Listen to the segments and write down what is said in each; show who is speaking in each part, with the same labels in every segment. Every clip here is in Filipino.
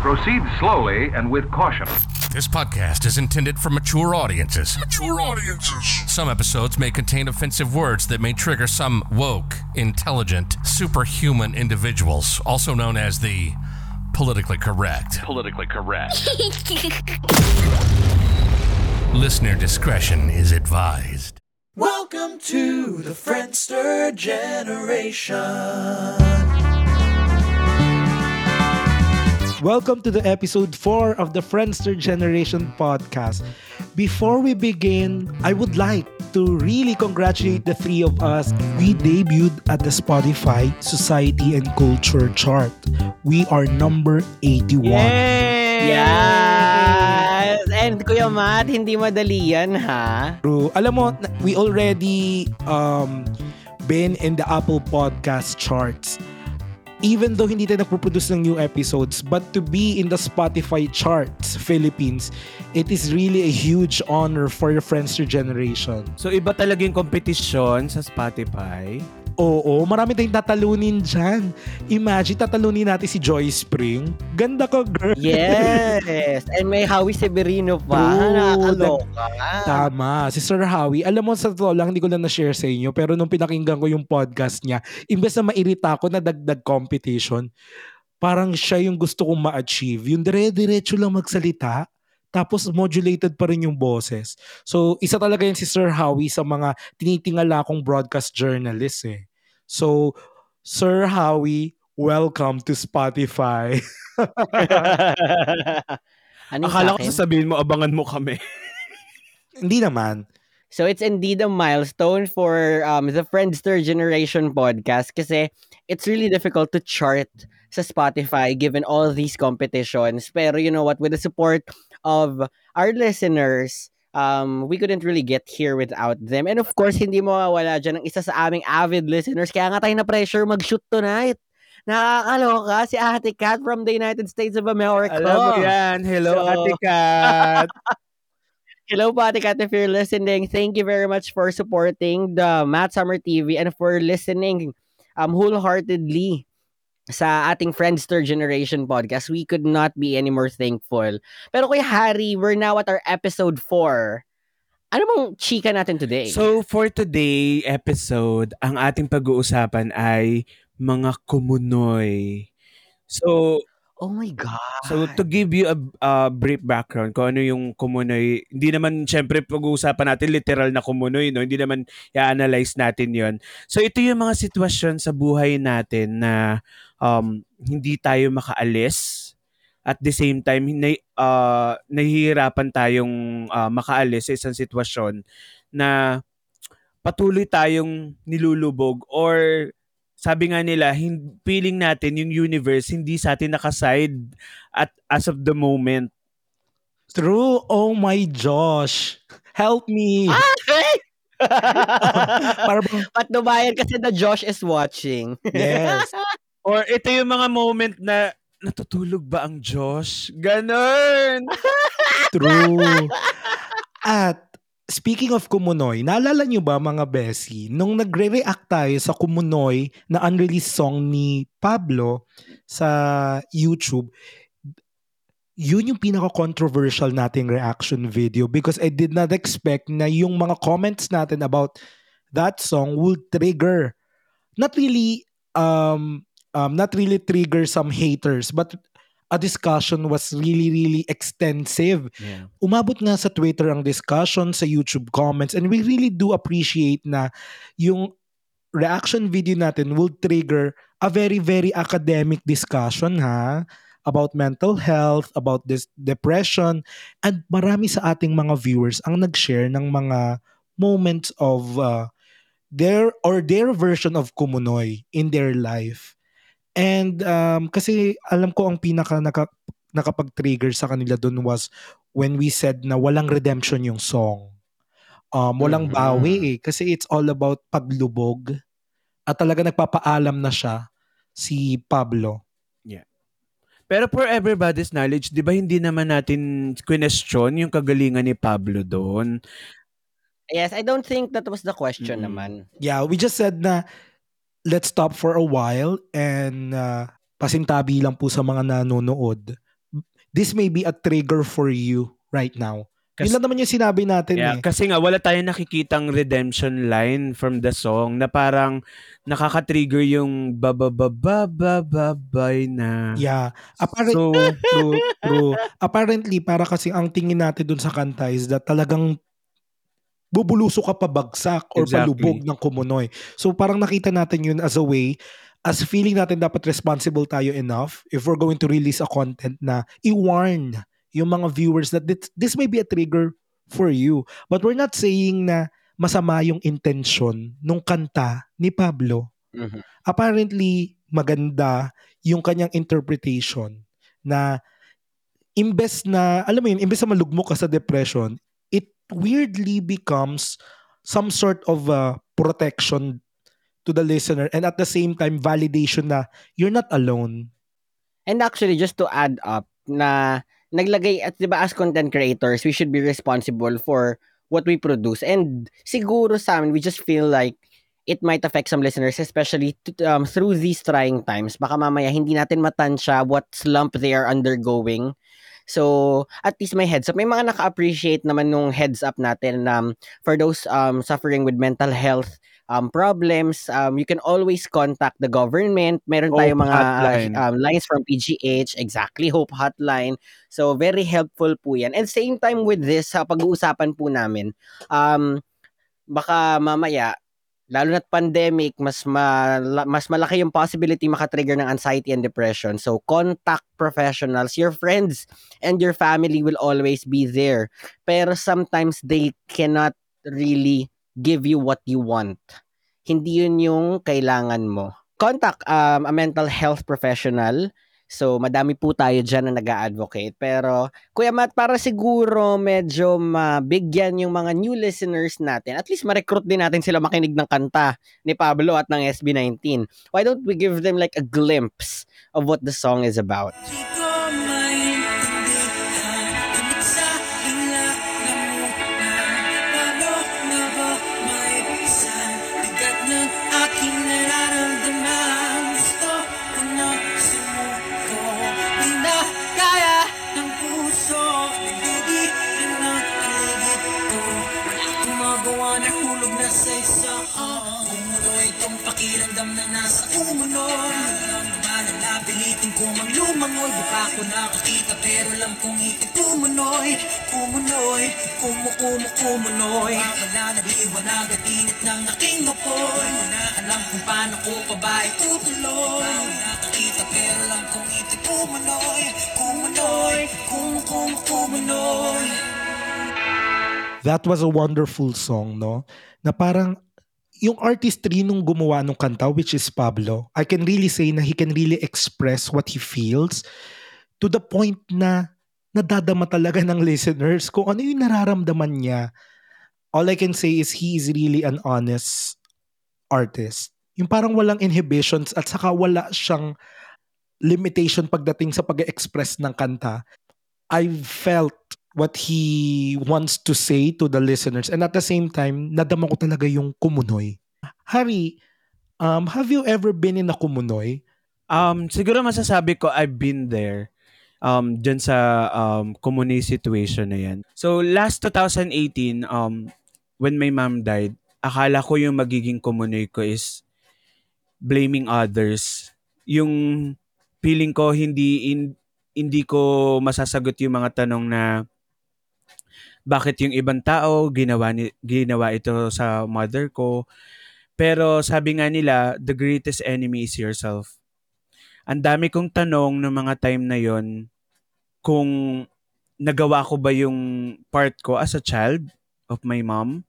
Speaker 1: Proceed slowly and with caution.
Speaker 2: This podcast is intended for mature audiences.
Speaker 3: Mature audiences.
Speaker 2: Some episodes may contain offensive words that may trigger some woke, intelligent, superhuman individuals, also known as the politically correct.
Speaker 1: Politically correct.
Speaker 2: Listener discretion is advised.
Speaker 4: Welcome to the Friendster generation.
Speaker 5: Welcome to the episode 4 of the Friendster Generation podcast. Before we begin, I would like to really congratulate the three of us. We debuted at the Spotify Society and Culture chart. We are number 81.
Speaker 6: Yes! And Kuya Matt, hindi madali yan, ha?
Speaker 5: True. Alam mo, we already um, been in the Apple Podcast charts. Even though hindi tayo nagpo-produce ng new episodes, but to be in the Spotify charts, Philippines, it is really a huge honor for your Friendster generation.
Speaker 7: So iba talaga yung kompetisyon sa Spotify.
Speaker 5: Oo, marami tayong tatalunin dyan. Imagine, tatalunin natin si Joy Spring. Ganda ka, girl.
Speaker 6: Yes! And may Howie Severino pa. Nakakaloka.
Speaker 5: Tama. Si Sir Howie, alam mo sa totoo lang, hindi ko lang na-share sa inyo, pero nung pinakinggan ko yung podcast niya, imbes na mairita ako na dagdag competition, parang siya yung gusto kong ma-achieve. Yung dire-diretso lang magsalita, tapos modulated pa rin yung boses. So, isa talaga yan si Sir Howie sa mga tinitingala kong broadcast journalist eh. So, Sir Howie, welcome to Spotify.
Speaker 6: ano
Speaker 7: Akala
Speaker 6: sa
Speaker 7: ko sasabihin mo, abangan mo kami.
Speaker 5: hindi naman.
Speaker 6: So it's indeed a milestone for um, the Friendster Generation podcast kasi it's really difficult to chart sa Spotify given all these competitions. Pero you know what, with the support of our listeners, um, we couldn't really get here without them. And of course, hindi mawawala dyan ang isa sa aming avid listeners. Kaya nga tayo na pressure mag-shoot tonight. Nakakaloka si Ate Kat from the United States of America.
Speaker 7: Alam mo yan. Hello,
Speaker 6: So-
Speaker 7: Ate Kat.
Speaker 6: Hello po, Ate Kat, if you're listening. Thank you very much for supporting the Matt Summer TV and for listening um, wholeheartedly sa ating Friendster Generation podcast. We could not be any more thankful. Pero Kuya Harry, we're now at our episode 4. Ano bang chika natin today?
Speaker 7: So for today episode, ang ating pag-uusapan ay mga kumunoy. So
Speaker 6: oh my God.
Speaker 7: So to give you a, a brief background kung ano yung kumunoy, hindi naman syempre pag-uusapan natin literal na kumunoy, no? Hindi naman i-analyze natin 'yon. So ito yung mga sitwasyon sa buhay natin na um, hindi tayo makaalis at the same time na, uh, nahihirapan tayong uh, makaalis sa isang sitwasyon na patuloy tayong nilulubog or sabi nga nila, hin- feeling natin yung universe hindi sa atin nakaside at as of the moment.
Speaker 5: True. Oh my Josh. Help me.
Speaker 6: Hey!
Speaker 5: Para bang,
Speaker 6: Patnubayan kasi na Josh is watching.
Speaker 5: yes.
Speaker 7: Or ito yung mga moment na natutulog ba ang Josh? Ganon!
Speaker 5: True. At speaking of Kumunoy, naalala nyo ba mga Bessie, nung nagre-react tayo sa Kumunoy na unreleased song ni Pablo sa YouTube, yun yung pinaka-controversial nating reaction video because I did not expect na yung mga comments natin about that song will trigger not really um um not really trigger some haters but a discussion was really really extensive
Speaker 7: Yeah.
Speaker 5: umabot nga sa Twitter ang discussion, sa YouTube comments, and we really do appreciate na yung reaction video natin will trigger a very, very academic discussion ha about mental health, about this depression, and marami sa ating mga viewers ang nag-share ng mga moments of uh, their or their version of Kumunoy in their life. And um, kasi alam ko ang pinaka naka, nakapag-trigger sa kanila dun was when we said na walang redemption yung song. Um, walang
Speaker 6: Mhm.
Speaker 5: bawi eh. Kasi it's all about paglubog. At talaga nagpapaalam na siya si Pablo.
Speaker 7: Pero for everybody's knowledge, di ba hindi naman natin question yung kagalingan ni Pablo doon?
Speaker 6: Yes, I don't think that was the question
Speaker 7: Mm-mm.
Speaker 6: naman.
Speaker 5: Yeah, we just said na let's stop for a while and uh, pasintabi lang po sa mga nanonood. this may be a trigger for you right now. Yun
Speaker 7: Kas-
Speaker 5: lang naman yung sinabi natin
Speaker 7: Yeah,
Speaker 5: eh.
Speaker 7: kasi nga wala tayong nakikitang redemption line from the song na parang nakaka-trigger yung babababababay na.
Speaker 5: Yeah. Apparent,
Speaker 7: So,
Speaker 5: true, true. Apparently, para kasi ang tingin natin dun sa kanta is that talagang bubuluso ka pabagsak or
Speaker 7: Exactly.
Speaker 5: palubog ng kumunoy. So parang nakita natin yun as a way as feeling natin dapat responsible tayo enough if we're going to release a content na i-warn yung mga viewers that this, this may be a trigger for you. But we're not saying na masama yung intention nung kanta ni Pablo.
Speaker 6: Mhm.
Speaker 5: Apparently, maganda yung kanyang interpretation na imbes na, alam mo yun, imbes na malugmok ka sa depression, weirdly becomes some sort of uh, protection to the listener and at the same time validation na you're not alone.
Speaker 6: And actually, just to add up, na naglagay, at di ba as content creators, we should be responsible for what we produce. And siguro sa amin, we just feel like it might affect some listeners, especially t- um, through these trying times. Baka mamaya hindi natin matansya what slump they are undergoing. So, at least may heads up. May mga naka-appreciate naman nung heads up natin um, for those um, suffering with mental health um, problems, um, you can always contact the government. Meron
Speaker 7: Hope
Speaker 6: tayong mga
Speaker 7: Hotline.
Speaker 6: um, lines from PGH, exactly, Hope Hotline. So, very helpful po yan. And same time with this, sa pag-uusapan po namin, um, baka mamaya, lalo na't pandemic, mas ma- mas malaki yung possibility makatrigger ng anxiety and depression. So, contact professionals. Your friends and your family will always be there. Pero sometimes they cannot really give you what you want. Hindi yun yung kailangan mo. Contact um, a mental health professional. So, madami po tayo dyan na nag-advocate. Pero, Kuya Matt, para siguro medyo mabigyan yung mga new listeners natin, at least ma-recruit din natin sila makinig ng kanta ni Pablo at ng SB19. Why don't we give them like a glimpse of what the song is about?
Speaker 4: Pakiramdam na nasa umuno Nararamdaman na napilitin ko mang lumangoy Di pa ako nakakita pero alam kong ikit kumunoy Kumunoy, kumu kumu kumunoy. Wala na liwanag at init ng aking apoy. Wala alam kung paano ko pa ba itutuloy. Nakakita pero alam kong ikit kumunoy Kumunoy, kumu kumu kumunoy.
Speaker 5: That was a wonderful song, no? Na parang yung artistry nung gumawa nung kanta, which is Pablo, I can really say na he can really express what he feels to the point na nadadama talaga ng listeners kung ano yung nararamdaman niya. All I can say is he is really an honest artist. Yung parang walang inhibitions at saka wala siyang limitation pagdating sa pag-express ng kanta. I felt what he wants to say to the listeners and at the same time, nadama ko talaga yung kumunoy. Harry, um, have you ever been in a kumunoy?
Speaker 7: Um, siguro masasabi ko I've been there um dyan sa um community situation na yan. So last 2018 um when my mom died, akala ko yung magiging kumunoy ko is blaming others. Yung feeling ko hindi in, hindi ko masasagot yung mga tanong na bakit yung ibang tao ginawa ni, ginawa ito sa mother ko. Pero sabi nga nila, the greatest enemy is yourself ang dami kong tanong ng mga time na yon kung nagawa ko ba yung part ko as a child of my mom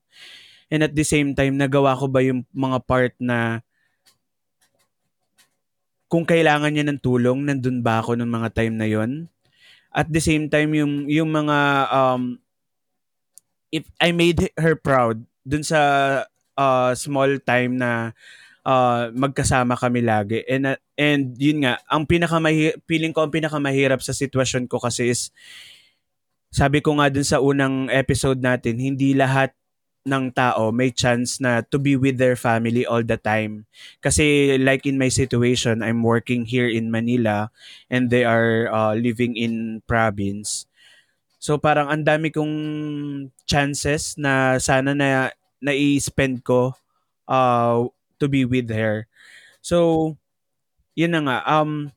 Speaker 7: and at the same time nagawa ko ba yung mga part na kung kailangan niya ng tulong nandun ba ako ng mga time na yon at the same time yung yung mga um if I made her proud dun sa uh, small time na uh, magkasama kami lagi. And, uh, and yun nga, ang pinakamahi- feeling ko ang pinakamahirap sa sitwasyon ko kasi is, sabi ko nga dun sa unang episode natin, hindi lahat ng tao may chance na to be with their family all the time. Kasi like in my situation, I'm working here in Manila and they are uh, living in province. So parang ang dami kong chances na sana na na-spend ko uh, to be with her. So, yun na nga. Um,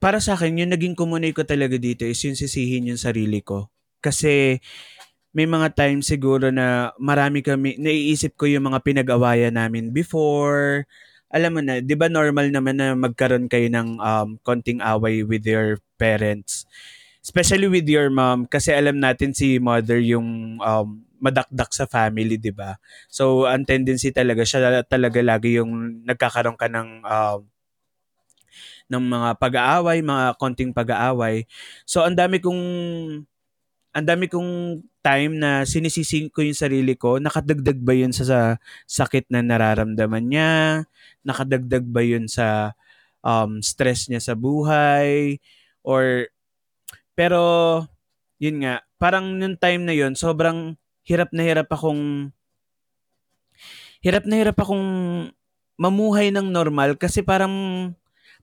Speaker 7: para sa akin, yung naging kumunay ko talaga dito is yung sisihin yung sarili ko. Kasi may mga times siguro na marami kami, naiisip ko yung mga pinag-awayan namin before. Alam mo na, di ba normal naman na magkaroon kayo ng um, konting away with your parents. Especially with your mom, kasi alam natin si mother yung um, madakdak sa family, di ba? So, ang tendency talaga, siya talaga lagi yung nagkakaroon ka ng um, ng mga pag-aaway, mga konting pag-aaway. So, ang dami kong ang dami kong time na sinisisi ko yung sarili ko, nakadagdag ba yun sa, sa sakit na nararamdaman niya? Nakadagdag ba yun sa um, stress niya sa buhay? Or, pero, yun nga, parang nung time na yun, sobrang hirap na hirap akong, hirap na hirap akong mamuhay ng normal kasi parang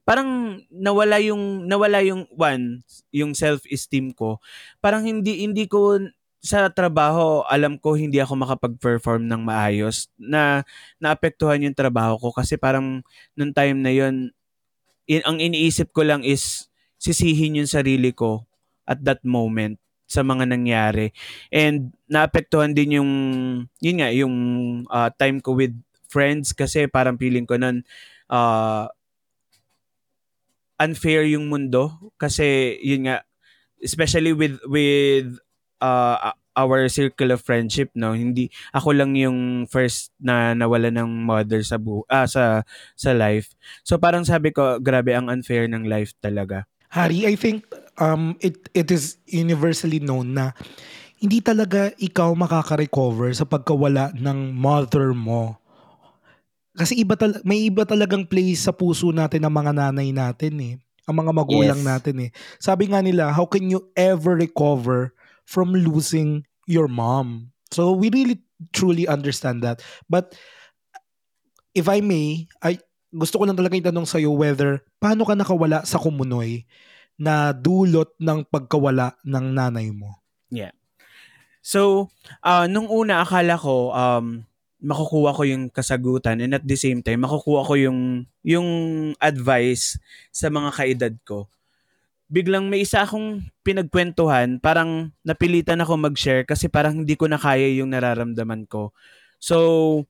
Speaker 7: parang nawala yung nawala yung one yung self-esteem ko. Parang hindi hindi ko sa trabaho alam ko hindi ako makapag-perform ng maayos na naapektuhan yung trabaho ko kasi parang nung time na yon in, ang iniisip ko lang is sisihin yung sarili ko at that moment sa mga nangyari. And naapektuhan din yung yun nga yung uh, time ko with friends kasi parang feeling ko nun uh, unfair yung mundo kasi yun nga especially with with uh, our circle of friendship no? Hindi ako lang yung first na nawala ng mother sa bu ah, sa sa life. So parang sabi ko grabe ang unfair ng life talaga
Speaker 5: Harry I think um it it is universally known na hindi talaga ikaw makaka-recover sa pagkawala ng mother mo kasi iba tal- may iba talagang place sa puso natin ng mga nanay natin eh. Ang mga magulang
Speaker 6: Yes.
Speaker 5: natin eh. Sabi nga nila, how can you ever recover from losing your mom? So we really truly understand that. But if I may, I gusto ko lang talaga itanong sa'yo whether paano ka nakawala sa kumunoy na dulot ng pagkawala ng nanay mo?
Speaker 7: So, ah nung una akala ko um makukuha ko yung kasagutan and at the same time makukuha ko yung yung advice sa mga kaedad ko. Biglang may isa akong pinagkwentuhan, parang napilitan ako mag-share kasi parang hindi ko na kaya yung nararamdaman ko. So,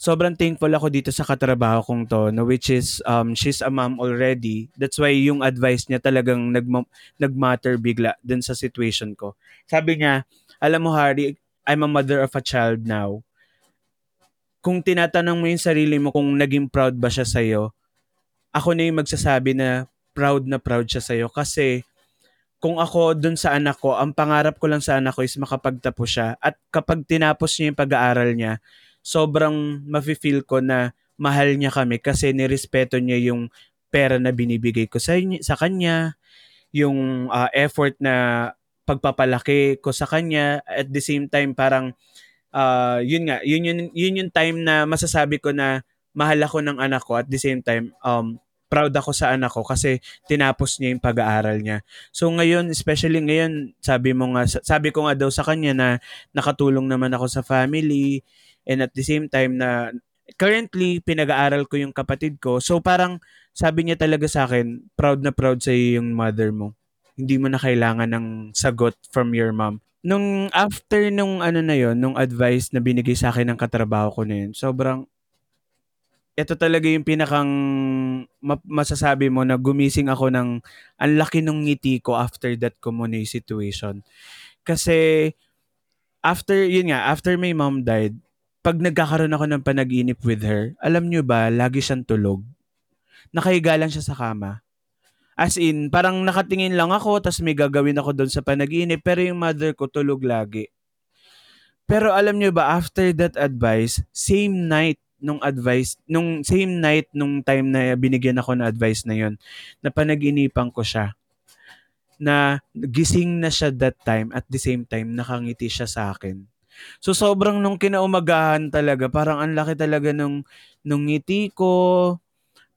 Speaker 7: sobrang thankful ako dito sa katrabaho kong to, no, which is um, she's a mom already. That's why yung advice niya talagang nag- nag-matter bigla dun sa situation ko. Sabi niya, alam mo Harry, I'm a mother of a child now. Kung tinatanong mo yung sarili mo kung naging proud ba siya sa'yo, ako na yung magsasabi na proud na proud siya sa'yo kasi kung ako dun sa anak ko, ang pangarap ko lang sa anak ko is makapagtapos siya at kapag tinapos niya yung pag-aaral niya, sobrang mafe-feel ko na mahal niya kami kasi nirespeto niya yung pera na binibigay ko sa, sa kanya, yung ah, effort na pagpapalaki ko sa kanya. At the same time parang ah, yun nga yun yun yun yung time na masasabi ko na mahal ako ng anak ko. At the same time um proud ako sa anak ko kasi tinapos niya yung pag-aaral niya. So ngayon, especially ngayon, sabi mo nga sabi ko nga daw sa kanya na nakatulong naman ako sa family and at the same time na currently pinag-aaral ko yung kapatid ko. So parang sabi niya talaga sa akin, proud na proud sa yung mother mo. Hindi mo na kailangan ng sagot from your mom. Nung after nung ano na yon, nung advice na binigay sa akin ng katrabaho ko na yun, sobrang ito talaga yung pinakang ma- masasabi mo na gumising ako ng ang laki ng ngiti ko after that Comunay situation. Kasi after, yun nga, after my mom died, pag nagkakaroon ako ng panaginip with her, alam nyo ba, lagi siyang tulog. Nakahiga lang siya sa kama. As in, parang nakatingin lang ako, tas may gagawin ako doon sa panaginip, pero yung mother ko tulog lagi. Pero alam nyo ba, after that advice, same night nung advice, nung same night nung time na binigyan ako ng advice na yon na panaginipan ko siya na gising na siya that time at the same time nakangiti siya sa akin. So sobrang nung kinaumagahan talaga, parang ang laki talaga nung nung ngiti ko.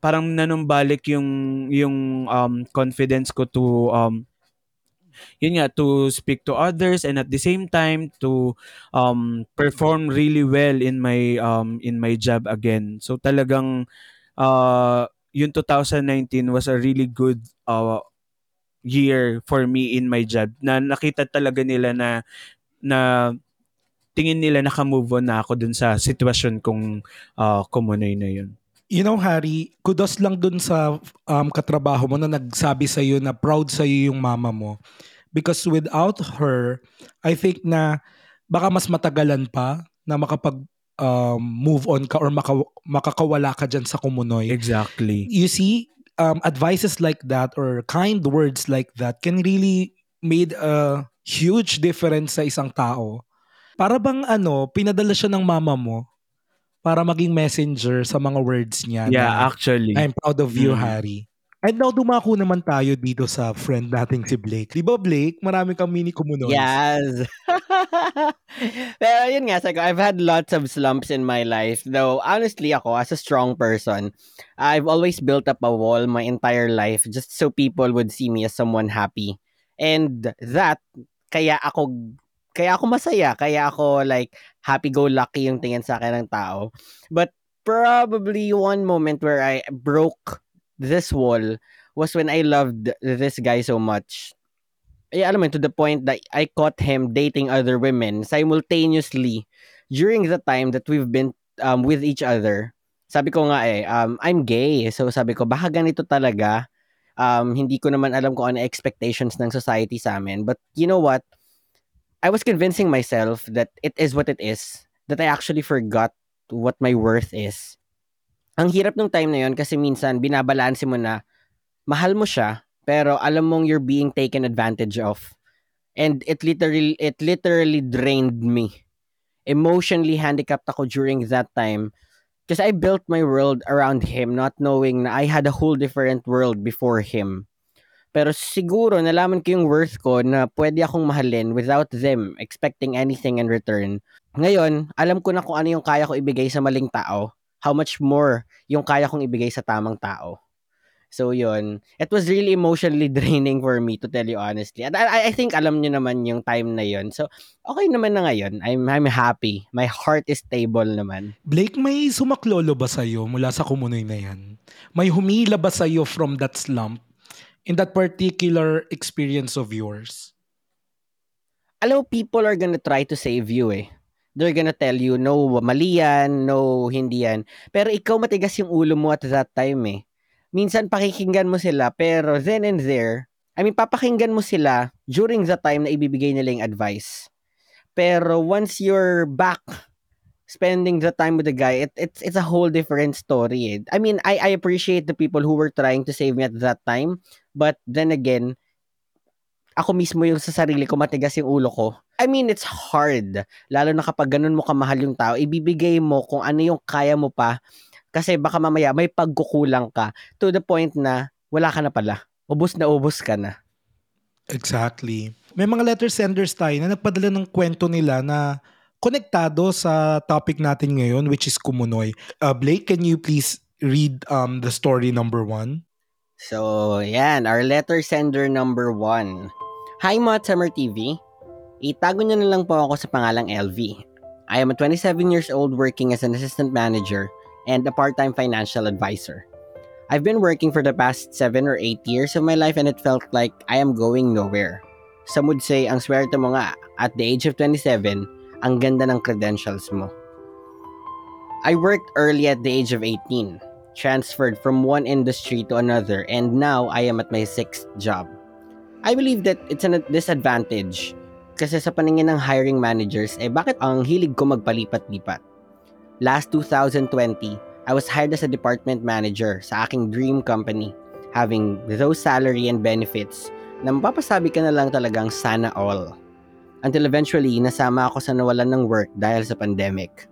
Speaker 7: Parang nanumbalik yung yung um, confidence ko to um, yun nga to speak to others and at the same time to um, perform really well in my um, in my job again. So talagang uh, yung 2019 was a really good uh, year for me in my job na nakita talaga nila na na tingin nila naka-move on na ako dun sa sitwasyon kong uh, kumunoy na yun.
Speaker 5: You know, Harry, kudos lang dun sa um, katrabaho mo na nagsabi sa iyo na proud sa iyo yung mama mo. Because without her, I think na baka mas matagalan pa na makapag um, move on ka or maka, makakawala ka dyan sa kumunoy.
Speaker 7: Exactly.
Speaker 5: You see, um, advices like that or kind words like that can really made a huge difference sa isang tao. Para bang ano, pinadala siya ng mama mo para maging messenger sa mga words niya.
Speaker 7: Yeah,
Speaker 5: na,
Speaker 7: actually.
Speaker 5: I'm proud of you,
Speaker 7: Mm.
Speaker 5: Harry. And now, dumako naman tayo dito sa friend nating si Blake. Di ba, Blake? Marami kang mini kumunoy.
Speaker 6: Yes. Pero yun nga, sabi ko, I've had lots of slumps in my life. Though, honestly, ako, as a strong person, I've always built up a wall my entire life just so people would see me as someone happy. And that, kaya ako, kaya ako masaya. Kaya ako, like, happy-go-lucky yung tingin sa akin ng tao. But probably one moment where I broke this wall was when I loved this guy so much yeah, alam mo, to the point that I caught him dating other women simultaneously during the time that we've been um, with each other. Sabi ko nga eh, um, I'm gay. So sabi ko, baka ganito talaga. Um, hindi ko naman alam kung ano expectations ng society sa amin. But you know what? I was convincing myself that it is what it is. That I actually forgot what my worth is. Ang hirap nung time na yon kasi minsan binabalanse mo na mahal mo siya pero alam mong you're being taken advantage of. And it literally it literally drained me. Emotionally handicapped ako during that time because I built my world around him not knowing na I had a whole different world before him. Pero siguro nalaman ko yung worth ko na pwede akong mahalin without them expecting anything in return. Ngayon, alam ko na kung ano yung kaya ko ibigay sa maling tao, how much more yung kaya kong ibigay sa tamang tao. So yun, it was really emotionally draining for me to tell you honestly. And I, I think alam niyo naman yung time na yun. So okay naman na ngayon. I'm I'm happy. My heart is stable naman.
Speaker 5: Blake, may sumaklolo ba sa'yo mula sa kumunoy na yan? May humila ba sa'yo from that slump in that particular experience of yours?
Speaker 6: Alam people are gonna try to save you eh. They're gonna tell you, no, mali yan, no, hindi yan. Pero ikaw matigas yung ulo mo at that time eh. Minsan pakikinggan mo sila, pero then and there, I mean, papakinggan mo sila during the time na ibibigay nila yung advice. Pero once you're back spending the time with the guy, it, it's it's a whole different story. eh. I mean, I I appreciate the people who were trying to save me at that time, but then again, ako mismo yung sa sarili ko matigas yung ulo ko. I mean, it's hard. Lalo na kapag ganun mo kamahal yung tao, ibibigay mo kung ano yung kaya mo pa kasi baka mamaya may pagkukulang ka to the point na wala ka na pala. Ubus na ubus ka na.
Speaker 5: Exactly. May mga letter senders tayo na nagpadala ng kwento nila na konektado sa topic natin ngayon which is Kumunoy. Uh, Blake, can you please read um, the story number one?
Speaker 6: So, yan. Our letter sender number one. Hi, Mod Summer TV. Itago niyo na lang po ako sa pangalang LV. I am a 27 years old working as an assistant manager and a part-time financial advisor. I've been working for the past 7 or 8 years of my life and it felt like I am going nowhere. Some would say, ang swerte mo nga, at the age of 27, ang ganda ng credentials mo. I worked early at the age of 18 transferred from one industry to another, and now I am at my sixth job. I believe that it's a disadvantage kasi sa paningin ng hiring managers, eh bakit ang hilig ko magpalipat-lipat? Last 2020, I was hired as a department manager sa aking dream company, having those salary and benefits na mapapasabi ka na lang talagang sana all. Until eventually, nasama ako sa nawalan ng work dahil sa pandemic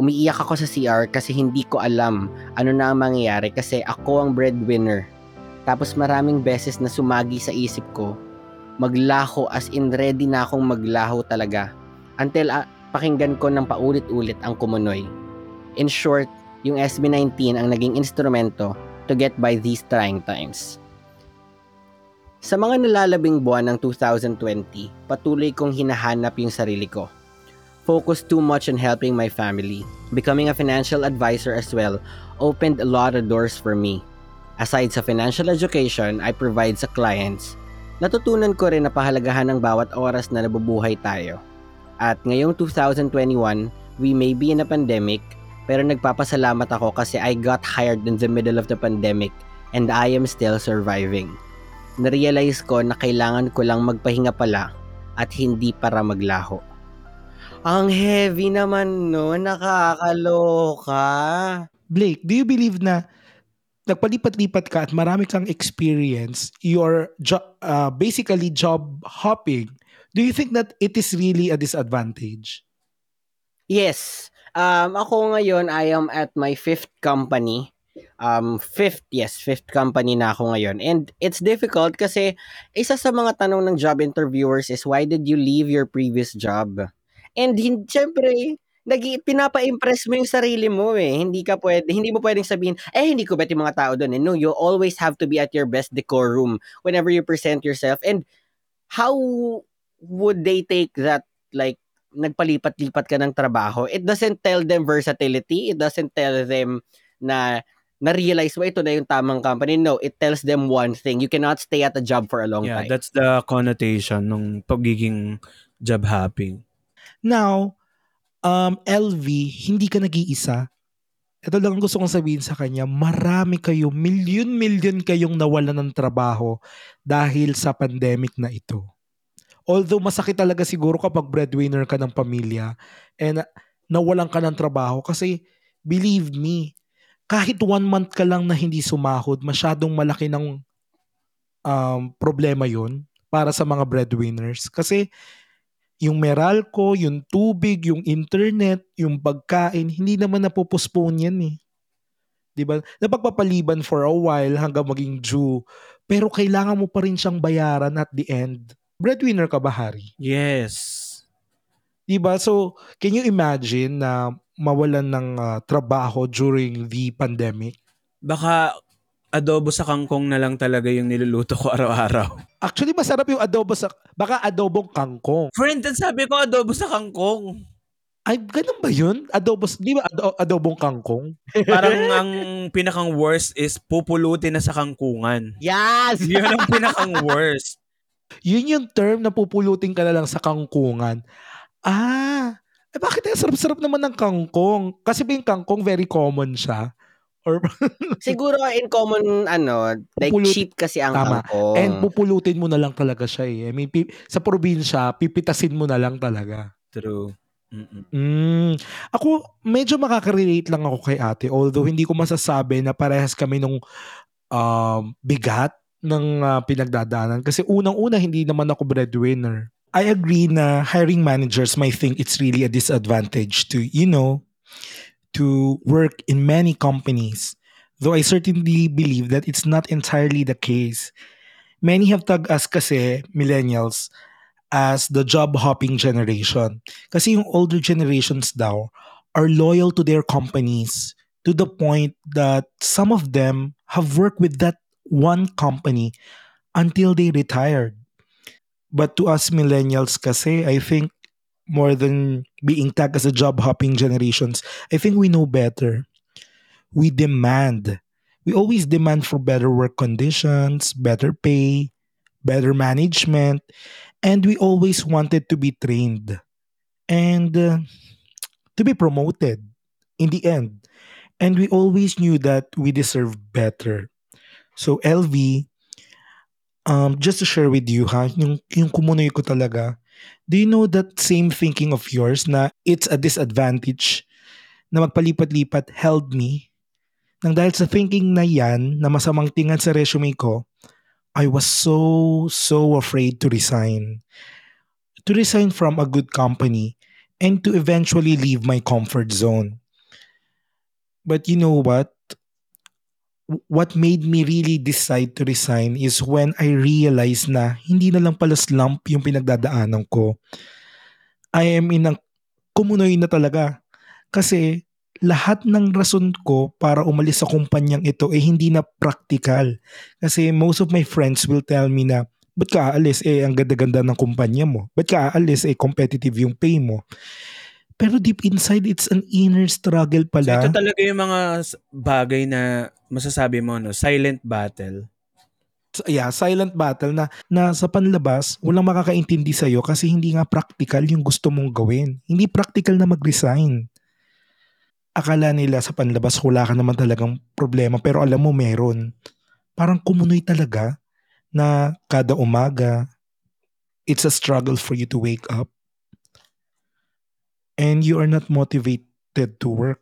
Speaker 6: umiiyak ako sa CR kasi hindi ko alam ano na ang mangyayari kasi ako ang breadwinner. Tapos maraming beses na sumagi sa isip ko, maglaho as in ready na akong maglaho talaga. Until, uh, pakinggan ko ng paulit-ulit ang kumunoy. In short, yung SB19 ang naging instrumento to get by these trying times. Sa mga nalalabing buwan ng 2020, patuloy kong hinahanap yung sarili ko. Focus too much on helping my family. Becoming a financial advisor as well opened a lot of doors for me. Aside sa financial education I provide sa clients, natutunan ko rin na pahalagahan ng bawat oras na nabubuhay tayo. At ngayong 2021, we may be in a pandemic, pero nagpapasalamat ako kasi I got hired in the middle of the pandemic and I am still surviving. Narealize ko na kailangan ko lang magpahinga pala at hindi para maglaho. Ang heavy naman no, nakakaloka.
Speaker 5: Blake, do you believe na nagpalipat-lipat ka at marami kang experience, you're jo- uh, basically job hopping, do you think that it is really a disadvantage?
Speaker 6: Yes. Um, ako ngayon, I am at my fifth company. Um, fifth, yes, fifth company na ako ngayon. And it's difficult kasi isa sa mga tanong ng job interviewers is why did you leave your previous job? And hin- syempre, nagi pinapa-impress mo yung sarili mo eh. Hindi ka pwede, hindi mo pwedeng sabihin, eh hindi ko bet yung mga tao doon. Eh. No, you always have to be at your best decorum whenever you present yourself. And how would they take that like nagpalipat-lipat ka ng trabaho? It doesn't tell them versatility. It doesn't tell them na na-realize mo ito na yung tamang company. No, it tells them one thing. You cannot stay at a job for a long
Speaker 7: Yeah,
Speaker 6: time.
Speaker 7: that's the connotation ng pagiging job hopping.
Speaker 5: Now, um, LV, hindi ka nag-iisa. Ito lang ang gusto kong sabihin sa kanya, marami kayo, milyon-milyon kayong nawalan ng trabaho dahil sa pandemic na ito. Although masakit talaga siguro kapag breadwinner ka ng pamilya and nawalan ka ng trabaho kasi believe me, kahit one month ka lang na hindi sumahod, masyadong malaki ng um, problema yun para sa mga breadwinners. Kasi yung Meralco, yung tubig, yung internet, yung pagkain, hindi naman napopospone yan eh. 'Di ba? Napagpapaliban for a while hanggang maging due. Pero kailangan mo pa rin siyang bayaran at the end. Breadwinner ka ba, Harry?
Speaker 7: Yes.
Speaker 5: 'Di ba? So, can you imagine na mawalan ng ah, trabaho during the pandemic?
Speaker 7: Baka adobo sa kangkong na lang talaga yung niluluto ko araw-araw.
Speaker 5: Actually, masarap yung adobo sa... Baka adobong kangkong.
Speaker 7: Friend, sabi ko adobo sa kangkong.
Speaker 5: Ay, ganun ba yun? Adobo, di ba ado- adobong kangkong?
Speaker 7: Parang ang pinakang worst is pupulutin na sa kangkungan.
Speaker 6: Yes!
Speaker 7: Yun ang pinakang worst.
Speaker 5: Yun yung term na pupulutin ka na lang sa kangkungan. Ah, eh bakit ang sarap-sarap naman ng kangkong? Kasi ba yung kangkong very common siya? Or,
Speaker 6: Siguro in common ano, like
Speaker 5: Pupulot-
Speaker 6: cheap kasi ang
Speaker 5: Tama.
Speaker 6: kangkong.
Speaker 5: and pupulutin mo na lang talaga siya eh. I mean, pi- sa probinsya, pipitasin mo na lang talaga.
Speaker 7: True. Mm-mm.
Speaker 5: Mm. Ako, medyo makaka-relate lang ako kay ate. Although, hindi ko masasabi na parehas kami nung um, bigat ng ah, pinagdadaanan. Kasi unang-una, hindi naman ako breadwinner. I agree na hiring managers might think it's really a disadvantage to, you know, to work in many companies. Though I certainly believe that it's not entirely the case. Many have tagged us kasi, millennials, as the job hopping generation. Kasi yung older generations daw are loyal to their companies to the point that some of them have worked with that one company until they retired. But to us millennials kasi, I think more than being tagged as a job hopping generations, I think we know better. We demand. We always demand for better work conditions, better pay, better management, and we always wanted to be trained and uh, to be promoted in the end. And we always knew that we deserve better. So LV, um, just to share with you ha, yung, yung kumunoy ko talaga, do you know that same thinking of yours na it's a disadvantage na magpalipat-lipat held me? Nang dahil sa thinking na yan, na masamang tingnan sa resume ko, I was so, so afraid to resign. To resign from a good company and to eventually leave my comfort zone. But you know what? What made me really decide to resign is when I realized na hindi na lang pala slump yung pinagdadaanan ko. I am in a kumunoy na talaga. Kasi lahat ng rason ko para umalis sa kumpanyang ito eh hindi na practical. Kasi most of my friends will tell me na, ba't ka aalis? Eh, ang ganda-ganda ng kumpanya mo. Ba't ka aalis? Eh, competitive yung pay mo. Pero deep inside, it's an inner struggle
Speaker 7: So
Speaker 5: pala.
Speaker 7: ito talaga yung mga bagay na masasabi mo, no? Silent battle.
Speaker 5: yeah, silent battle na, na sa panlabas, walang makakaintindi sa'yo kasi hindi nga practical yung gusto mong gawin. Hindi practical na mag-resign. Akala nila sa panlabas wala ka naman talagang problema pero alam mo meron. Parang kumunoy talaga na kada umaga, it's a struggle for you to wake up. And you are not motivated to work.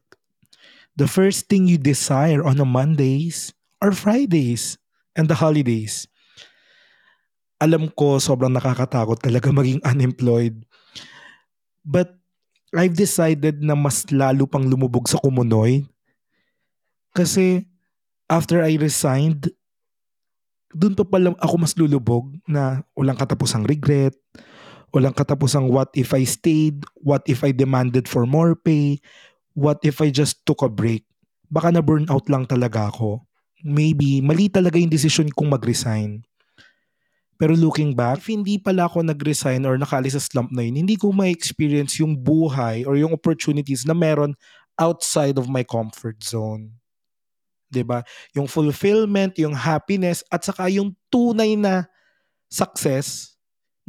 Speaker 5: The first thing you desire on a Mondays or Fridays and the holidays. Alam ko sobrang nakakatakot talaga maging unemployed. But I've decided na mas lalo pang lumubog sa kumunoy. Kasi after I resigned, dun pa pala ako mas lulubog na walang katapusang regret, walang katapusang what if I stayed, what if I demanded for more pay, what if I just took a break. Baka na burnout lang talaga ako maybe mali talaga yung decision kong mag-resign. Pero looking back, if hindi pala ako nag-resign or nakaalis sa slump na yun, hindi ko ma-experience yung buhay or yung opportunities na meron outside of my comfort zone. 'Di ba? Yung fulfillment, yung happiness, at saka yung tunay na success,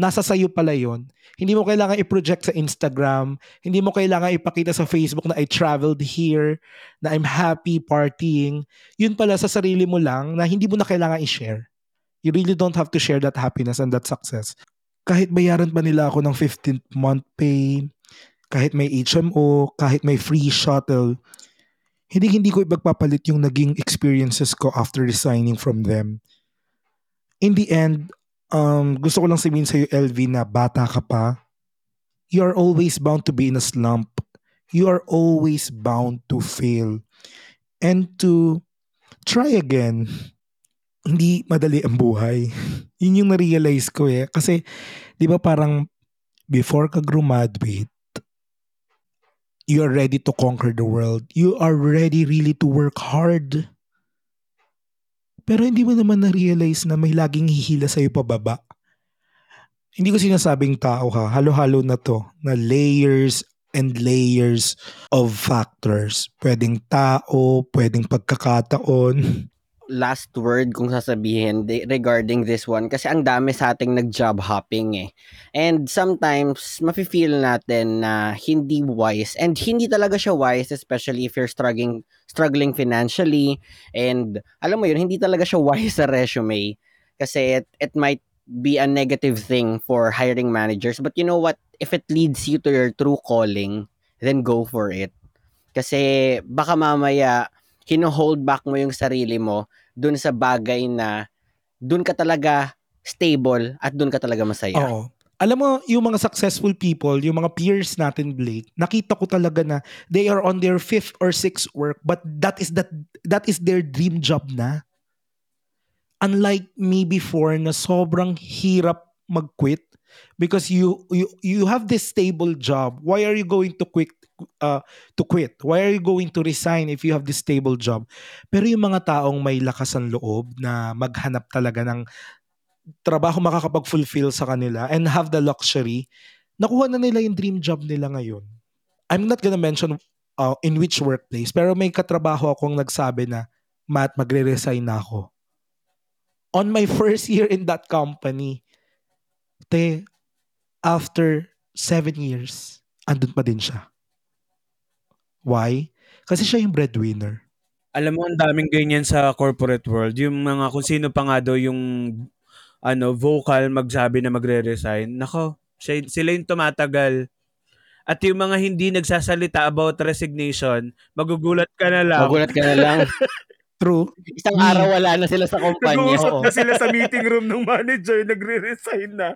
Speaker 5: nasa sayo pala yon. Hindi mo kailangan i-project sa Instagram, hindi mo kailangan ipakita sa Facebook na I traveled here, na I'm happy partying. Yun pala sa sarili mo lang na hindi mo na kailangan i-share. You really don't have to share that happiness and that success. Kahit bayaran pa nila ako ng 15th month pay, kahit may HMO, kahit may free shuttle, hindi hindi ko ipagpapalit yung naging experiences ko after resigning from them. In the end, um, gusto ko lang sabihin sa'yo, LV, na bata ka pa. You are always bound to be in a slump. You are always bound to fail. And to try again. Hindi madali ang buhay. Yun yung na-realize ko eh. Kasi, di ba parang before ka graduate, you are ready to conquer the world. You are ready really to work hard. Pero hindi mo naman na-realize na may laging hihila sa'yo pababa. Hindi ko sinasabing tao ha, halo-halo na to, na layers and layers of factors. Pwedeng tao, pwedeng pagkakataon.
Speaker 6: Last word kung sasabihin regarding this one. Kasi ang dami sa ating nag-job hopping eh. And sometimes mafe-feel natin na hindi wise. And hindi talaga siya wise especially if you're struggling struggling financially. And alam mo yun hindi talaga siya wise sa resume. Kasi it, it might be a negative thing for hiring managers. But you know what? If it leads you to your true calling then go for it. Kasi baka mamaya hino-hold back mo yung sarili mo dun sa bagay na dun ka talaga stable at dun ka talaga masaya.
Speaker 5: Oo. Alam mo, yung mga successful people, yung mga peers natin, Blake, nakita ko talaga na they are on their fifth or sixth work, but that is that that is their dream job na. Unlike me before na sobrang hirap mag-quit because you you you have this stable job. Why are you going to quit uh, to quit? Why are you going to resign if you have this stable job? Pero yung mga taong may lakas ang loob na maghanap talaga ng trabaho makakapag-fulfill sa kanila and have the luxury, nakuha na nila yung dream job nila ngayon. I'm not gonna mention uh, in which workplace, pero may katrabaho akong nagsabi na, Matt, magre-resign na ako. On my first year in that company, te, after seven years, andun pa din siya. Why? Kasi siya yung breadwinner.
Speaker 7: Alam mo, ang daming ganyan sa corporate world. Yung mga kung sino pa nga daw yung ano, vocal magsabi na magre-resign. Nako, siya, sila yung tumatagal. At yung mga hindi nagsasalita about resignation, magugulat ka na lang.
Speaker 6: Magulat ka na lang.
Speaker 5: True.
Speaker 6: Isang araw wala na sila sa kumpanya.
Speaker 7: Nag-uusap
Speaker 5: Oo.
Speaker 7: na sila sa meeting room ng manager, nagre-resign na.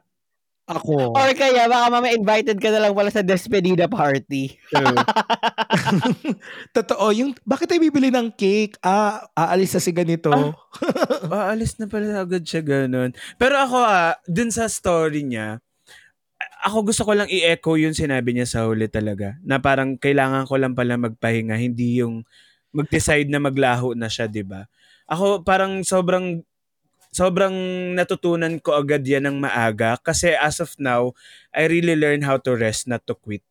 Speaker 5: Ako.
Speaker 6: Or kaya baka mamaya invited ka na lang pala sa despedida party.
Speaker 5: Totoo. Yung, bakit tayo bibili ng cake? Ah, aalis na si ganito.
Speaker 7: Aalis na pala agad siya ganun. Pero ako ah, dun sa story niya, ako gusto ko lang i-echo yung sinabi niya sa huli talaga. Na parang kailangan ko lang pala magpahinga, hindi yung mag-decide na maglaho na siya, di ba? Ako parang sobrang sobrang natutunan ko agad yan ng maaga kasi as of now, I really learn how to rest, not to quit.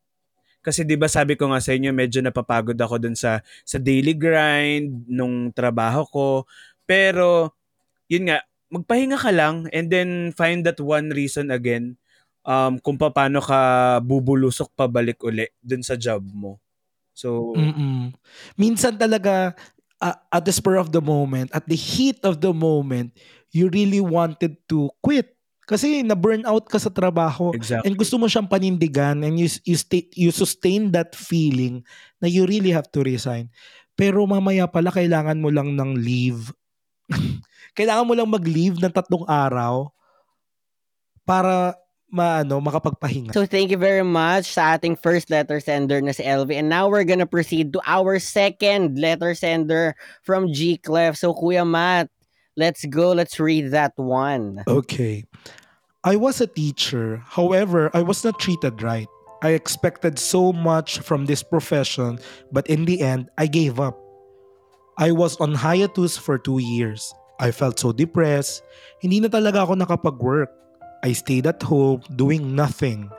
Speaker 7: Kasi 'di ba sabi ko nga sa inyo medyo napapagod ako dun sa sa daily grind nung trabaho ko. Pero yun nga, magpahinga ka lang and then find that one reason again um kung paano ka bubulusok pabalik uli dun sa job mo. So
Speaker 5: Mm-mm. Minsan talaga, uh, at the spur of the moment, at the heat of the moment, you really wanted to quit. Kasi na-burn out ka sa trabaho
Speaker 7: exactly.
Speaker 5: and gusto mo siyang panindigan and you, you, stay, you sustain that feeling na you really have to resign. Pero mamaya pala kailangan mo lang ng leave. kailangan mo lang mag-leave ng tatlong araw para maano makapagpahinga.
Speaker 6: So thank you very much sa ating first letter sender na si LV. And now we're gonna proceed to our second letter sender from G Clef. So Kuya Matt, let's go. Let's read that one.
Speaker 5: Okay. I was a teacher. However, I was not treated right. I expected so much from this profession, but in the end, I gave up. I was on hiatus for two years. I felt so depressed. Hindi na talaga ako nakapag-work. I stayed at home doing nothing.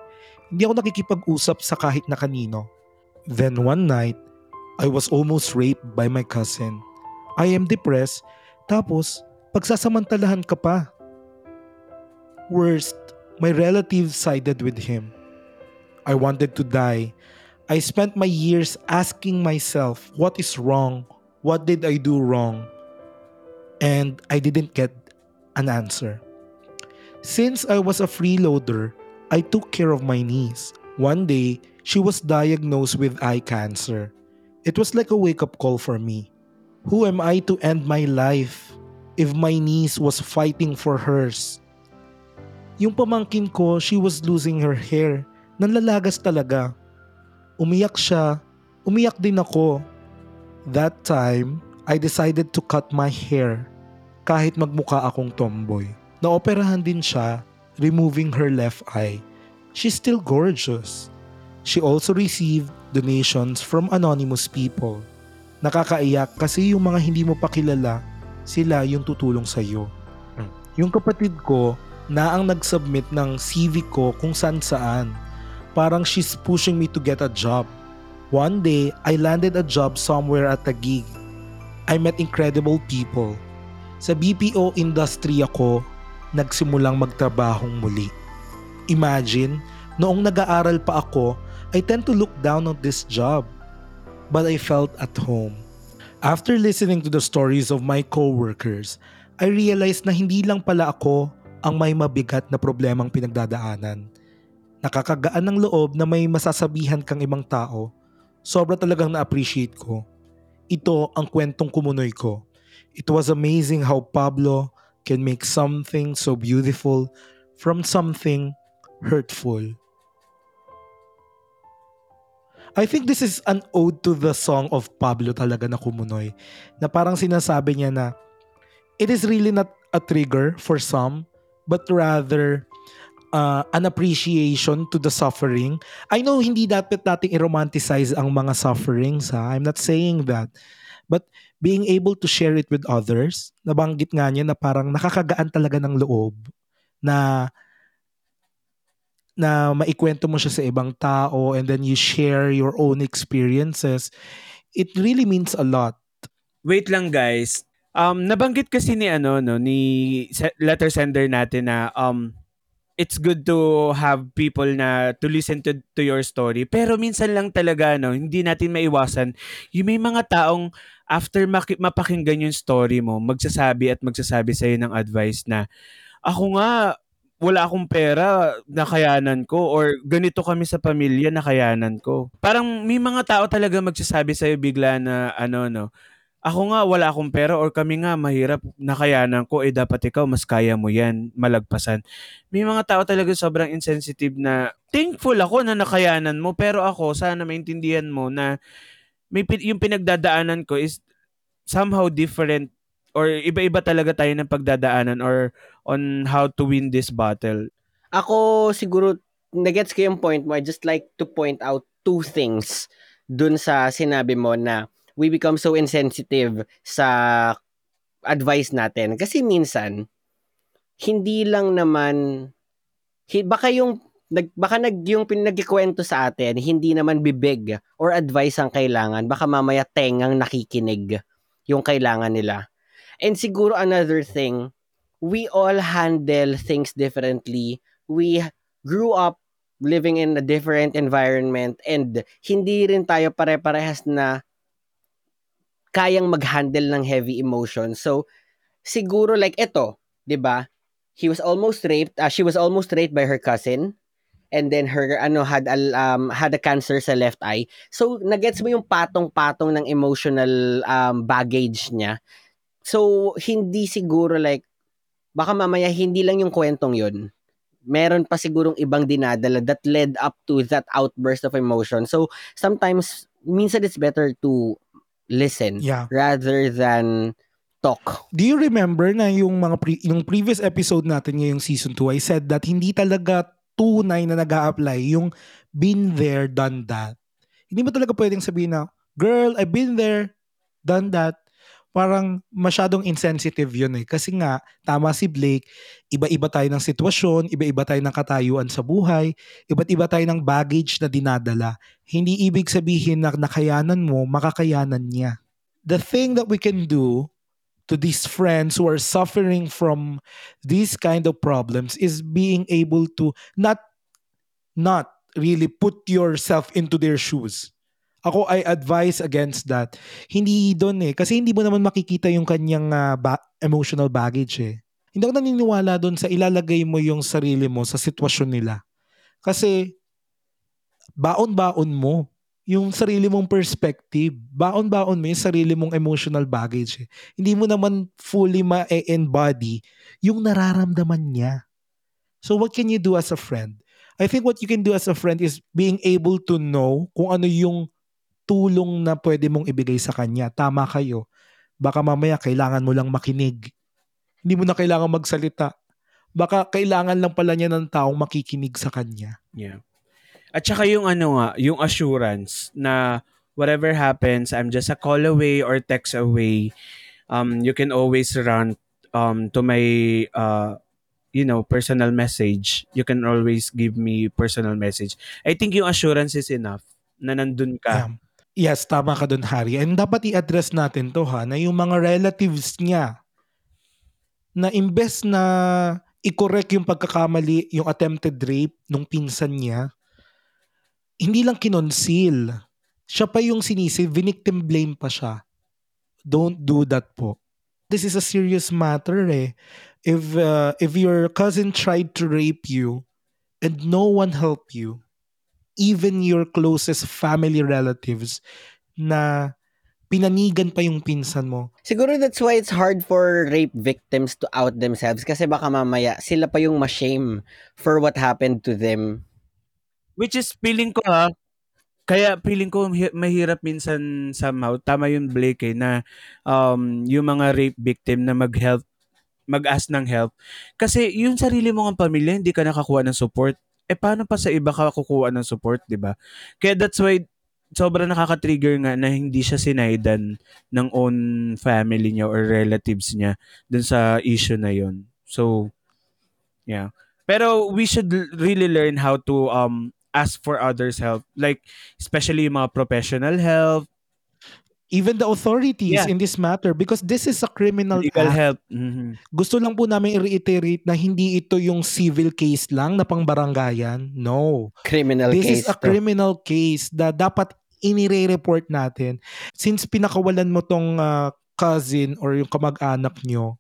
Speaker 5: Hindi ako nakikipag-usap sa kahit na kanino. Then one night, I was almost raped by my cousin. I am depressed. Tapos, pagsasamantalahan ka pa. Worst, my relatives sided with him. I wanted to die. I spent my years asking myself, what is wrong? What did I do wrong? And I didn't get an answer. Since I was a freeloader, I took care of my niece. One day, she was diagnosed with eye cancer. It was like a wake up call for me. Who am I to end my life if my niece was fighting for hers? Yung pamangkin ko, she was losing her hair. Nanlalagas talaga. Umiyak siya. Umiyak din ako. That time, I decided to cut my hair kahit magmukha akong tomboy. Naoperahan din siya, removing her left eye. She's still gorgeous. She also received donations from anonymous people. Nakakaiyak kasi yung mga hindi mo pa kilala, sila yung tutulong sa iyo. Yung kapatid ko na ang nag-submit ng CV ko kung saan saan. Parang she's pushing me to get a job. One day, I landed a job somewhere at a gig. I met incredible people. Sa BPO industry ako, nagsimulang magtrabahong muli. Imagine, noong nag-aaral pa ako, I tend to look down on this job. But I felt at home. After listening to the stories of my co-workers, I realized na hindi lang pala ako ang may mabigat na problemang pinagdadaanan. Nakakagaan ng loob na may masasabihan kang ibang tao. Sobra talagang na-appreciate ko. Ito ang kwentong kumunoy ko. It was amazing how Pablo can make something so beautiful from something hurtful. I think this is an ode to the song of Pablo talaga na kumunoy. Na parang sinasabi niya na it is really not a trigger for some but rather uh, an appreciation to the suffering. I know hindi dapat nating i-romanticize ang mga sufferings ha. I'm not saying that. But being able to share it with others, nabanggit nga niya na parang nakakagaan talaga ng loob na na maikwento mo siya sa ibang tao and then you share your own experiences, it really means a lot.
Speaker 7: Wait lang guys. Um nabanggit kasi ni ano no ni letter sender natin na um it's good to have people na to listen to to your story. Pero minsan lang talaga no, hindi natin maiwasan yung may mga taong after maki- mapakinggan yung story mo, magsasabi at magsasabi sa ng advice na ako nga wala akong pera, nakayanan ko or ganito kami sa pamilya, nakayanan ko. Parang may mga tao talaga magsasabi sa bigla na ano no, ako nga wala akong pera or kami nga mahirap nakayanan ko eh dapat ikaw mas kaya mo yan malagpasan. May mga tao talaga sobrang insensitive na thankful ako na nakayanan mo pero ako sana maintindihan mo na may yung pinagdadaanan ko is somehow different or iba-iba talaga tayo ng pagdadaanan or on how to win this battle.
Speaker 6: Ako siguro nagets ko yung point mo. I just like to point out two things dun sa sinabi mo na we become so insensitive sa advice natin. Kasi minsan, hindi lang naman, baka yung nag, baka nag, yung pinagkikwento sa atin, hindi naman bibig or advice ang kailangan. Baka mamaya tengang nakikinig yung kailangan nila. And siguro another thing, we all handle things differently. We grew up living in a different environment and hindi rin tayo pare-parehas na kayang mag-handle ng heavy emotion. So, siguro like ito, 'di ba? He was almost raped, uh, she was almost raped by her cousin and then her ano had a, um had a cancer sa left eye. So, nagets mo yung patong-patong ng emotional um baggage niya. So, hindi siguro like baka mamaya hindi lang yung kwentong yun. Meron pa sigurong ibang dinadala that led up to that outburst of emotion. So, sometimes minsan it's better to listen
Speaker 5: Yeah.
Speaker 6: rather than talk.
Speaker 5: Do you remember na yung mga pre- yung previous episode natin ngayong season 2, I said that hindi talaga tunay na nag apply yung been there, done that. Hindi mo talaga pwedeng sabihin na, girl, I've been there, done that. Parang masyadong insensitive yun eh. Kasi nga, tama si Blake, iba-iba tayo ng sitwasyon, iba-iba tayo ng katayuan sa buhay, iba't iba tayo ng baggage na dinadala. Hindi ibig sabihin na nakayanan mo, makakayanan niya. The thing that we can do to these friends who are suffering from these kind of problems is being able to not not really put yourself into their shoes. Ako I advise against that. Hindi doon eh kasi hindi mo naman makikita yung kanyang ah, ba- emotional baggage eh. Hindi ako naniniwala doon sa ilalagay mo yung sarili mo sa sitwasyon nila. Kasi baon-baon mo yung sarili mong perspective. Baon-baon mo yung sarili mong emotional baggage. Eh. Hindi mo naman fully ma-embody yung nararamdaman niya. So what can you do as a friend? I think what you can do as a friend is being able to know kung ano yung tulong na pwede mong ibigay sa kanya. Tama kayo. Baka mamaya kailangan mo lang makinig. Hindi mo na kailangan magsalita. Baka kailangan lang pala niya ng taong makikinig sa kanya.
Speaker 7: Yeah. At saka yung ano nga, yung assurance na whatever happens, I'm just a call away or text away. Um, you can always run um, to my uh, you know, personal message. You can always give me personal message. I think yung assurance is enough na nandun ka.
Speaker 5: Yeah. Yes, tama ka dun, Harry. And dapat i-address natin to ha, na yung mga relatives niya na imbes na i-correct yung pagkakamali, yung attempted rape nung pinsan niya, hindi lang kinonceal. Siya pa yung sinisi, victim blame pa siya. Don't do that po. This is a serious matter eh. If, uh, if your cousin tried to rape you and no one helped you, even your closest family relatives na pinanigan pa yung pinsan mo.
Speaker 6: Siguro that's why it's hard for rape victims to out themselves kasi baka mamaya sila pa yung ma-shame for what happened to them.
Speaker 7: Which is feeling ko ha, kaya feeling ko hi- mahirap minsan somehow, tama yung Blake eh, na um, yung mga rape victim na mag-help, mag-ask ng help. Kasi yung sarili mo ng pamilya, hindi ka nakakuha ng support. Eh paano pa sa iba ka kukuha ng support, di ba? Kaya that's why sobrang nakaka-trigger nga na hindi siya sinaydan ng own family niya or relatives niya dun sa issue na yon. So, yeah. Pero we should really learn how to um ask for others help like especially yung mga professional help
Speaker 5: Even the authorities
Speaker 7: Yeah.
Speaker 5: in this matter because this is a criminal
Speaker 7: legal
Speaker 5: act.
Speaker 7: help Mhm.
Speaker 5: Gusto lang po namin i-reiterate na hindi ito yung civil case lang na pangbarangayan. No.
Speaker 6: Criminal
Speaker 5: This
Speaker 6: case
Speaker 5: is a
Speaker 6: to.
Speaker 5: criminal case na dapat inire-report natin. Since pinakawalan mo tong ah, cousin or yung kamag-anak nyo,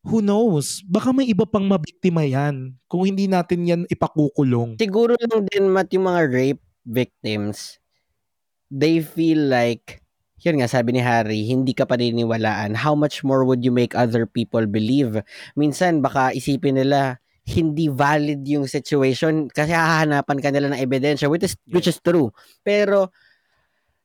Speaker 5: who knows? Baka may iba pang mabiktima yan kung hindi natin yan ipakukulong.
Speaker 6: Siguro lang din mat yung mga rape victims, they feel like, yun nga sabi ni Harry, hindi ka paniniwalaan. How much more would you make other people believe? Minsan baka isipin nila, hindi valid yung situation kasi hahanapan ka nila ng ebidensya which is which is true. Pero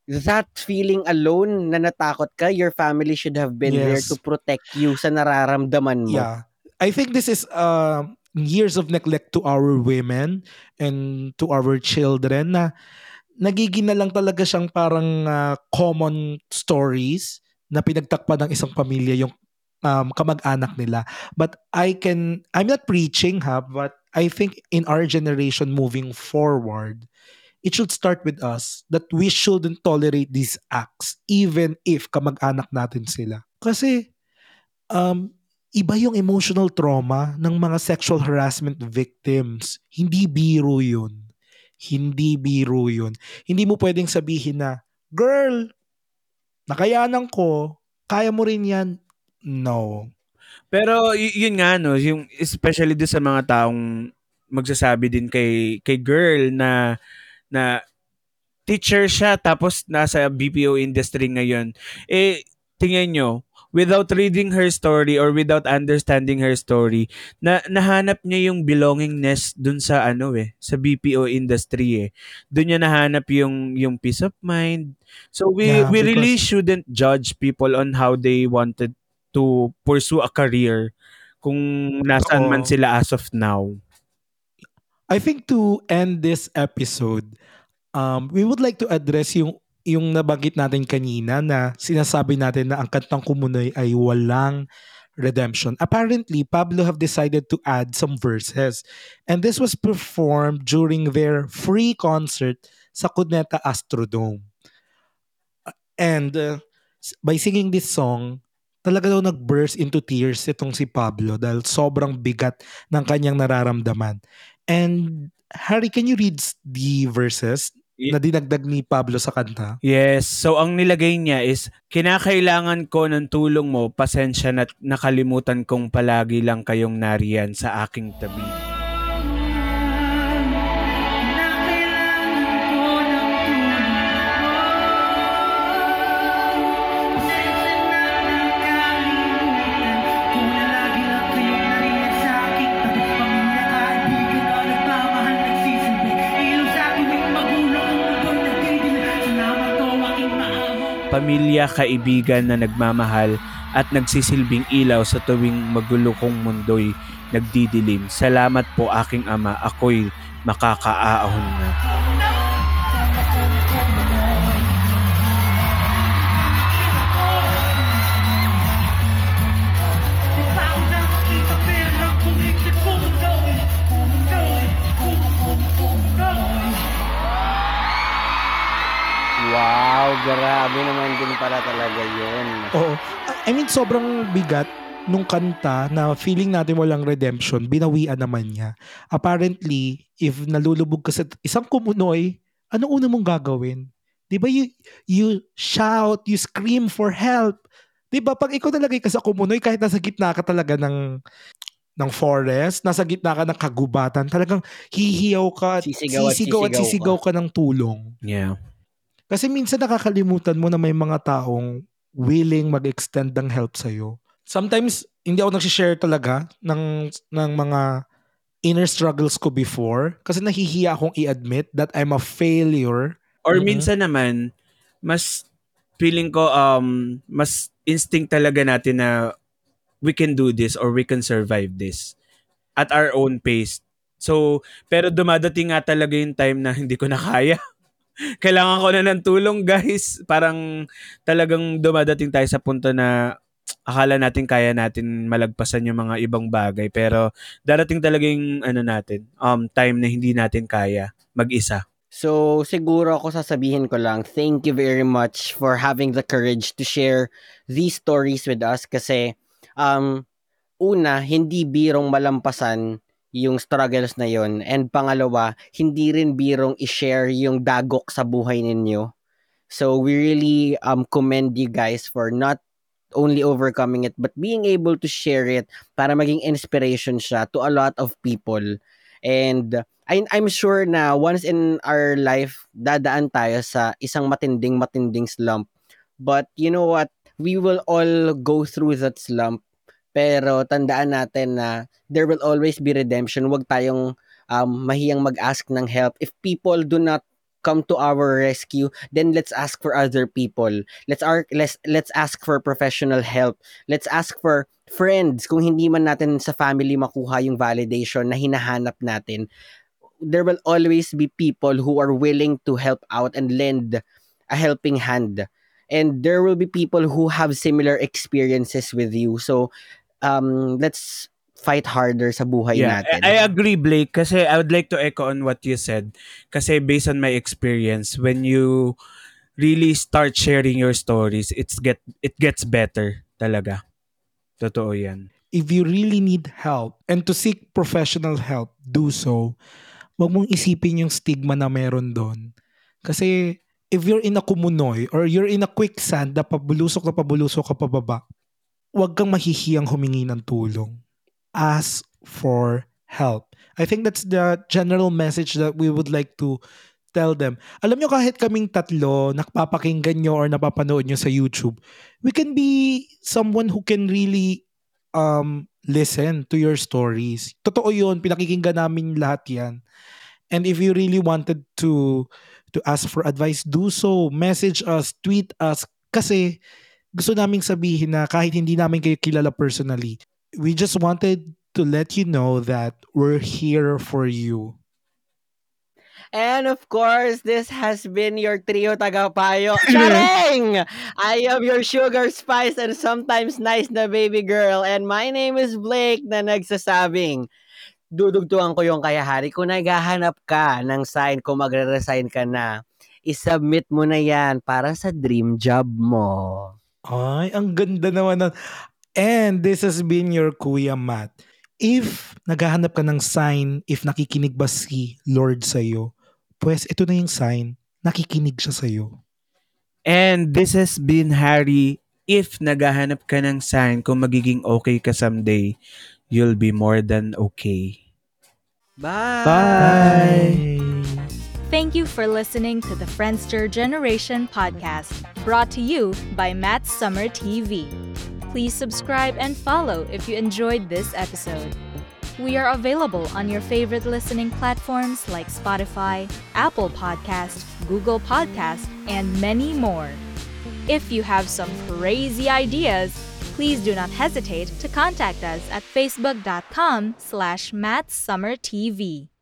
Speaker 6: that feeling alone na natakot ka, your family should have been there
Speaker 5: Yes.
Speaker 6: to protect you sa nararamdaman mo.
Speaker 5: Yeah. I think this is uh, years of neglect to our women and to our children na nagiging na lang talaga siyang parang ah, common stories na pinagtakpan ng isang pamilya yung um, kamag-anak nila. But I can, I'm not preaching ha, but I think in our generation moving forward, it should start with us that we shouldn't tolerate these acts even if kamag-anak natin sila. Kasi um, iba yung emotional trauma ng mga sexual harassment victims. Hindi biro yun. Hindi biro yun. Hindi mo pwedeng sabihin na, girl, nakayanan ko, kaya mo rin yan. No.
Speaker 7: Pero y- yun nga no, yung especially do sa mga taong magsasabi din kay kay girl na na teacher siya tapos nasa BPO industry ngayon. Eh tingnan nyo, without reading her story or without understanding her story, na nahanap niya yung belongingness dun sa ano eh, sa BPO industry eh. Doon niya nahanap yung yung peace of mind. So we
Speaker 5: Yeah,
Speaker 7: we really shouldn't judge people on how they wanted to pursue a career kung nasaan man sila as of now.
Speaker 5: I think to end this episode, um, we would like to address yung yung nabanggit natin kanina na sinasabi natin na ang kantang Kumunoy ay walang redemption. Apparently, Pablo have decided to add some verses. And this was performed during their free concert sa Cuneta Astrodome. And uh, by singing this song, talaga daw nag-burst into tears itong si Pablo dahil sobrang bigat ng kanyang nararamdaman. And Harry, can you read the verses na dinagdag ni Pablo sa kanta?
Speaker 7: Yes, so ang nilagay niya is, kinakailangan ko ng tulong mo, pasensya na nakalimutan kong palagi lang kayong nariyan sa aking tabi. Pamilya, kaibigan na nagmamahal at nagsisilbing ilaw sa tuwing magulo kong mundo'y nagdidilim. Salamat po aking ama, ako'y makakaahon na.
Speaker 6: Wow, grabe naman din pala talaga yun.
Speaker 5: Oo. I mean, sobrang bigat nung kanta na feeling natin walang redemption, binawian naman niya. Apparently, if nalulubog ka sa isang kumunoy, ano una mong gagawin? Di ba you, you shout, you scream for help. Di ba pag ikaw nalagay ka sa kumunoy, kahit nasa gitna ka talaga ng ng forest, nasa gitna ka ng kagubatan, talagang hihiyaw ka, at
Speaker 6: Sisigaw at
Speaker 5: sisigaw at
Speaker 6: sisigaw
Speaker 5: sisigaw ka ng tulong.
Speaker 7: Yeah.
Speaker 5: Kasi minsan nakakalimutan mo na may mga taong willing mag-extend ng help sa'yo. Sometimes, hindi ako nagsishare talaga ng, ng mga inner struggles ko before kasi nahihiya akong i-admit that I'm a failure.
Speaker 7: Or
Speaker 5: Mhm.
Speaker 7: minsan naman, mas feeling ko um mas instinct talaga natin na we can do this or we can survive this at our own pace. So, pero dumadating nga talaga yung time na hindi ko na kaya. Kailangan ko na ng tulong, guys. Parang talagang dumadating tayo sa punto na akala natin kaya natin malagpasan yung mga ibang bagay. Pero darating talaga yung ano natin um time na hindi natin kaya mag-isa.
Speaker 6: So, siguro ako sasabihin ko lang, thank you very much for having the courage to share these stories with us. Kasi um, una, hindi birong malampasan yung struggles na yon and pangalawa, hindi rin birong i-share yung dagok sa buhay ninyo. So, we really um, commend you guys for not only overcoming it but being able to share it para maging inspiration siya to a lot of people. And I, I'm sure na once in our life, dadaan tayo sa isang matinding matinding slump. But you know what? We will all go through that slump. Pero tandaan natin na there will always be redemption. Huwag tayong um, mahiyang mag-ask ng help. If people do not come to our rescue, then let's ask for other people. Let's ar- let's let's ask for professional help. Let's ask for friends kung hindi man natin sa family makuha yung validation na hinahanap natin. There will always be people who are willing to help out and lend a helping hand. And there will be people who have similar experiences with you. So um let's fight harder sa buhay
Speaker 7: Yeah,
Speaker 6: natin.
Speaker 7: I, I agree, Blake. Kasi I would like to echo on what you said. Kasi based on my experience, when you really start sharing your stories, it's get it gets better talaga. Totoo yan.
Speaker 5: if you really need help and to seek professional help, do so. Huwag mong isipin yung stigma na meron doon. Kasi if you're in a kumunoy or you're in a quicksand na pabulusok na pabulusok ka pababa, huwag kang mahihiyang humingi ng tulong. Ask for help. I think that's the general message that we would like to tell them. Alam nyo kahit kaming tatlo, nakapapakinggan nyo or napapanood nyo sa YouTube, we can be someone who can really um, listen to your stories. Totoo yun, pinakikinggan namin lahat yan. And if you really wanted to to ask for advice, do so. Message us, tweet us. Kasi gusto naming sabihin na kahit hindi namin kayo kilala personally, we just wanted to let you know that we're here for you.
Speaker 6: And of course, this has been your trio tagapayo. Charing! I am your sugar spice and sometimes nice na baby girl. And my name is Blake na nagsasabing, dudugtuan ko yung kayahari. Kung naghahanap ka ng sign kung magre-resign ka na, isubmit mo na yan para sa dream job mo.
Speaker 5: Ay, ang ganda naman nun. And this has been your Kuya Matt. If naghahanap ka ng sign, if nakikinig ba si Lord sa'yo, pues ito na yung sign, nakikinig siya sa'yo.
Speaker 7: And this has been Harry. If naghahanap ka ng sign kung magiging okay ka someday, you'll be more than okay.
Speaker 6: Bye!
Speaker 7: Bye!
Speaker 3: Thank you for listening to the Friendster Generation podcast, brought to you by Matt Summer TV. Please subscribe and follow if you enjoyed this episode. We are available on your favorite listening platforms like Spotify, Apple Podcast, Google Podcast, and many more. If you have some crazy ideas, please do not hesitate to contact us at facebook.com slash mattsummertv.